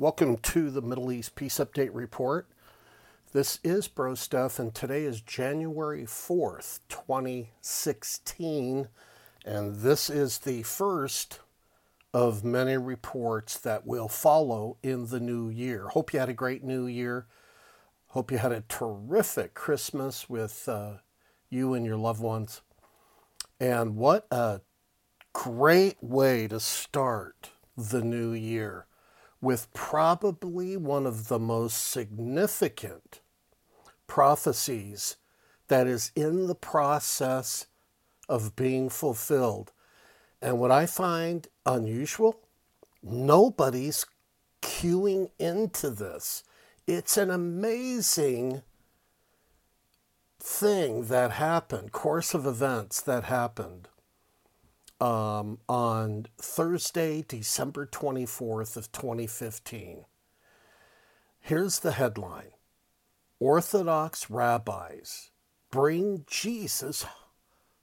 Welcome to the Middle East Peace Update Report. This is Bro Steph, and today is January 4th, 2016, and this is the first of many reports that will follow in the new year. Hope you had a great new year. Hope you had a terrific Christmas with uh, you and your loved ones. And what a great way to start the new year with probably one of the most significant prophecies that is in the process of being fulfilled. And what I find unusual, nobody's queuing into this. It's an amazing thing that happened, course of events that happened um, on Thursday, December 24th of 2015. Here's the headline Orthodox rabbis bring Jesus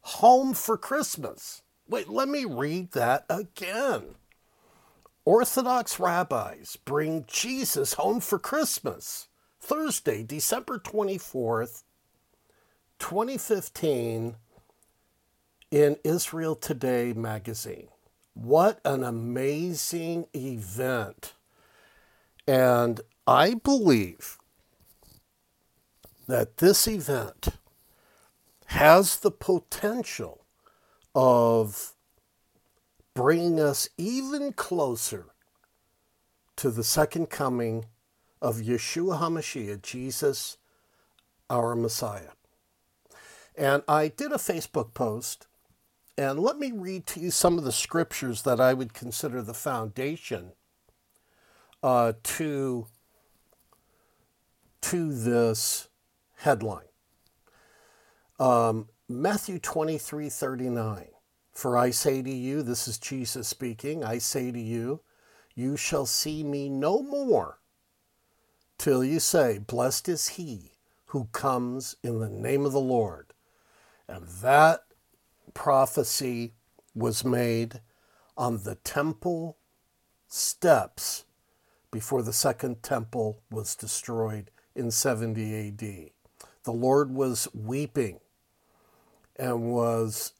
home for Christmas. Wait, let me read that again. Orthodox rabbis bring Jesus home for Christmas. Thursday, December 24th, 2015 in Israel Today magazine. What an amazing event. And I believe that this event has the potential of bringing us even closer to the second coming of Yeshua HaMashiach, Jesus, our Messiah. And I did a Facebook post and let me read to you some of the scriptures that I would consider the foundation uh, to, to this headline. Um, Matthew 23 39. For I say to you, this is Jesus speaking, I say to you, you shall see me no more till you say, Blessed is he who comes in the name of the Lord. And that prophecy was made on the temple steps before the second temple was destroyed in 70 AD. The Lord was weeping and was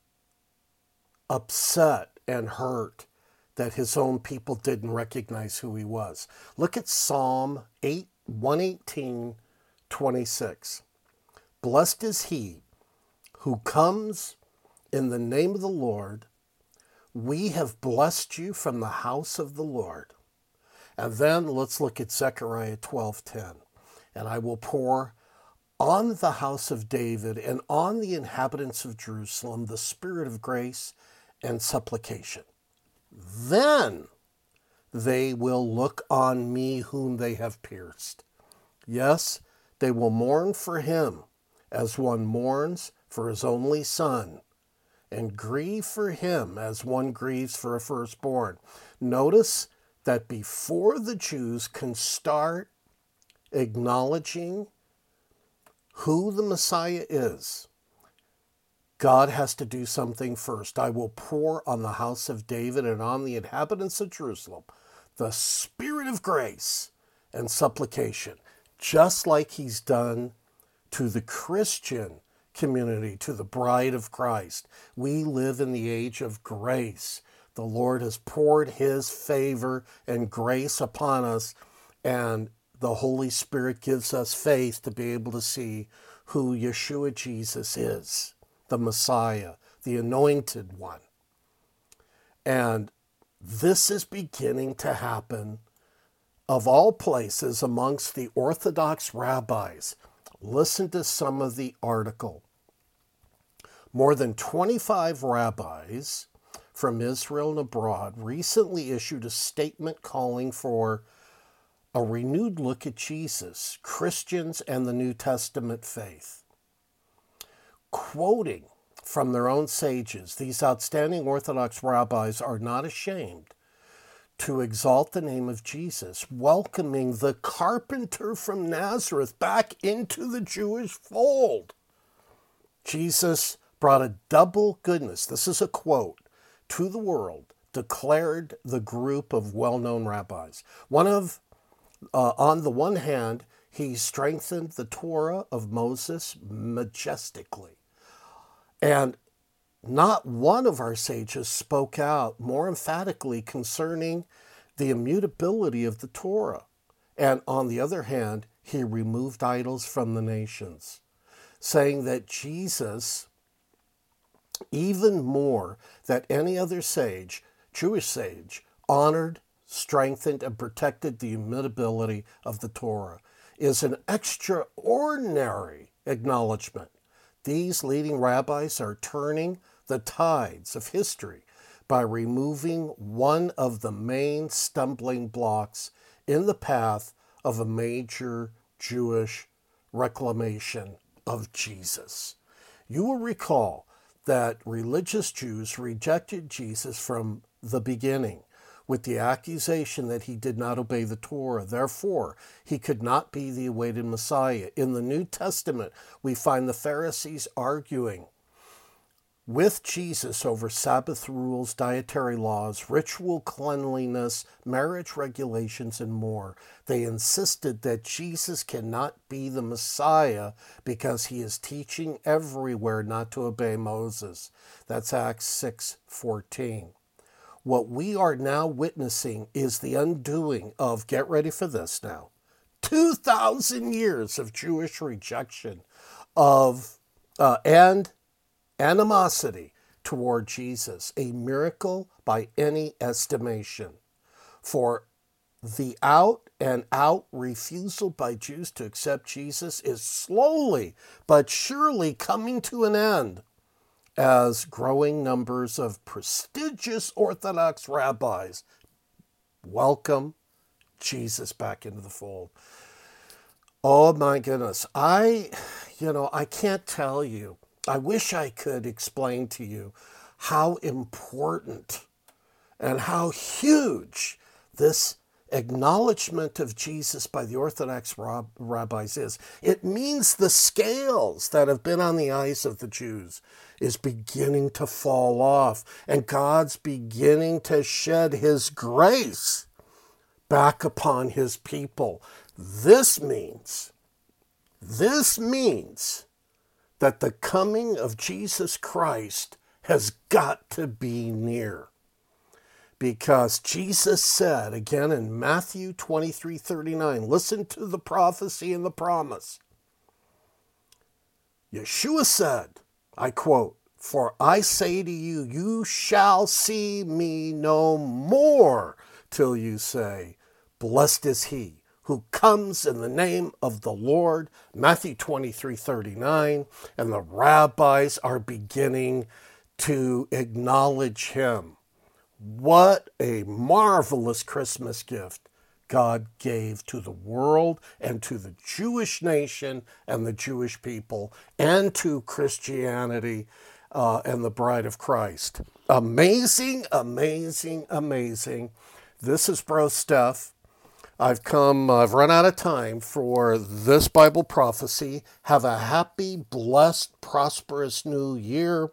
upset and hurt that his own people didn't recognize who he was. Look at Psalm 8, 118, 26. Blessed is he who comes in the name of the Lord, we have blessed you from the house of the Lord. And then let's look at Zechariah 12:10. And I will pour on the house of David and on the inhabitants of Jerusalem the spirit of grace and supplication. Then they will look on me whom they have pierced. Yes, they will mourn for him as one mourns for his only son and grieve for him as one grieves for a firstborn. Notice that before the Jews can start acknowledging who the Messiah is, God has to do something first. I will pour on the house of David and on the inhabitants of Jerusalem the spirit of grace and supplication, just like he's done to the Christian community, to the bride of Christ. We live in the age of grace. The Lord has poured his favor and grace upon us, and the Holy Spirit gives us faith to be able to see who Yeshua Jesus is, the Messiah, the anointed one. And this is beginning to happen, of all places, amongst the Orthodox rabbis. Listen to some of the article. More than 25 rabbis from Israel and abroad recently issued a statement calling for a renewed look at Jesus, Christians, and the New Testament faith. Quoting from their own sages, these outstanding Orthodox rabbis are not ashamed to exalt the name of Jesus, welcoming the carpenter from Nazareth back into the Jewish fold. Jesus brought a double goodness, this is a quote, to the world, declared the group of well known rabbis. One of Uh, on the one hand, he strengthened the Torah of Moses majestically. And not one of our sages spoke out more emphatically concerning the immutability of the Torah. And on the other hand, he removed idols from the nations, saying that Jesus, even more than any other sage, Jewish sage, honored, strengthened, and protected the immutability of the Torah, is an extraordinary acknowledgement. These leading rabbis are turning the tides of history by removing one of the main stumbling blocks in the path of a major Jewish reclamation of Jesus. You will recall that religious Jews rejected Jesus from the beginning with the accusation that he did not obey the Torah. Therefore, he could not be the awaited Messiah. In the New Testament, we find the Pharisees arguing with Jesus over Sabbath rules, dietary laws, ritual cleanliness, marriage regulations, and more. They insisted that Jesus cannot be the Messiah because he is teaching everywhere not to obey Moses. That's Acts 6:14. What we are now witnessing is the undoing of get ready for this now. 2000 years of Jewish rejection of uh, and animosity toward Jesus, a miracle by any estimation. For the out and out refusal by Jews to accept Jesus is slowly but surely coming to an end as growing numbers of prestigious Orthodox rabbis welcome Jesus back into the fold. Oh my goodness. I, you know, I can't tell you I wish I could explain to you how important and how huge this acknowledgement of Jesus by the Orthodox rabbis is. It means the scales that have been on the eyes of the Jews is beginning to fall off, and God's beginning to shed his grace back upon his people. This means, this means that the coming of Jesus Christ has got to be near. Because Jesus said again in Matthew 23 39, listen to the prophecy and the promise. Yeshua said, I quote, For I say to you, you shall see me no more till you say, Blessed is he who comes in the name of the Lord, Matthew 23 39, and the rabbis are beginning to acknowledge him. What a marvelous Christmas gift God gave to the world and to the Jewish nation and the Jewish people and to Christianity uh, and the bride of Christ. Amazing, amazing, amazing. This is Bro Steph. I've come, I've run out of time for this Bible prophecy. Have a happy, blessed, prosperous new year.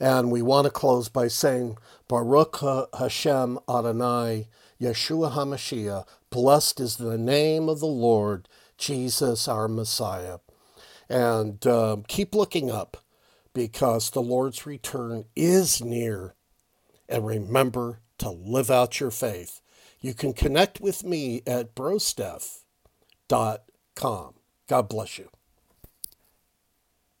And we want to close by saying, Baruch Hashem Adonai, Yeshua HaMashiach, blessed is the name of the Lord, Jesus our Messiah. And um, keep looking up because the Lord's return is near. And remember to live out your faith. You can connect with me at brosteph.com. God bless you.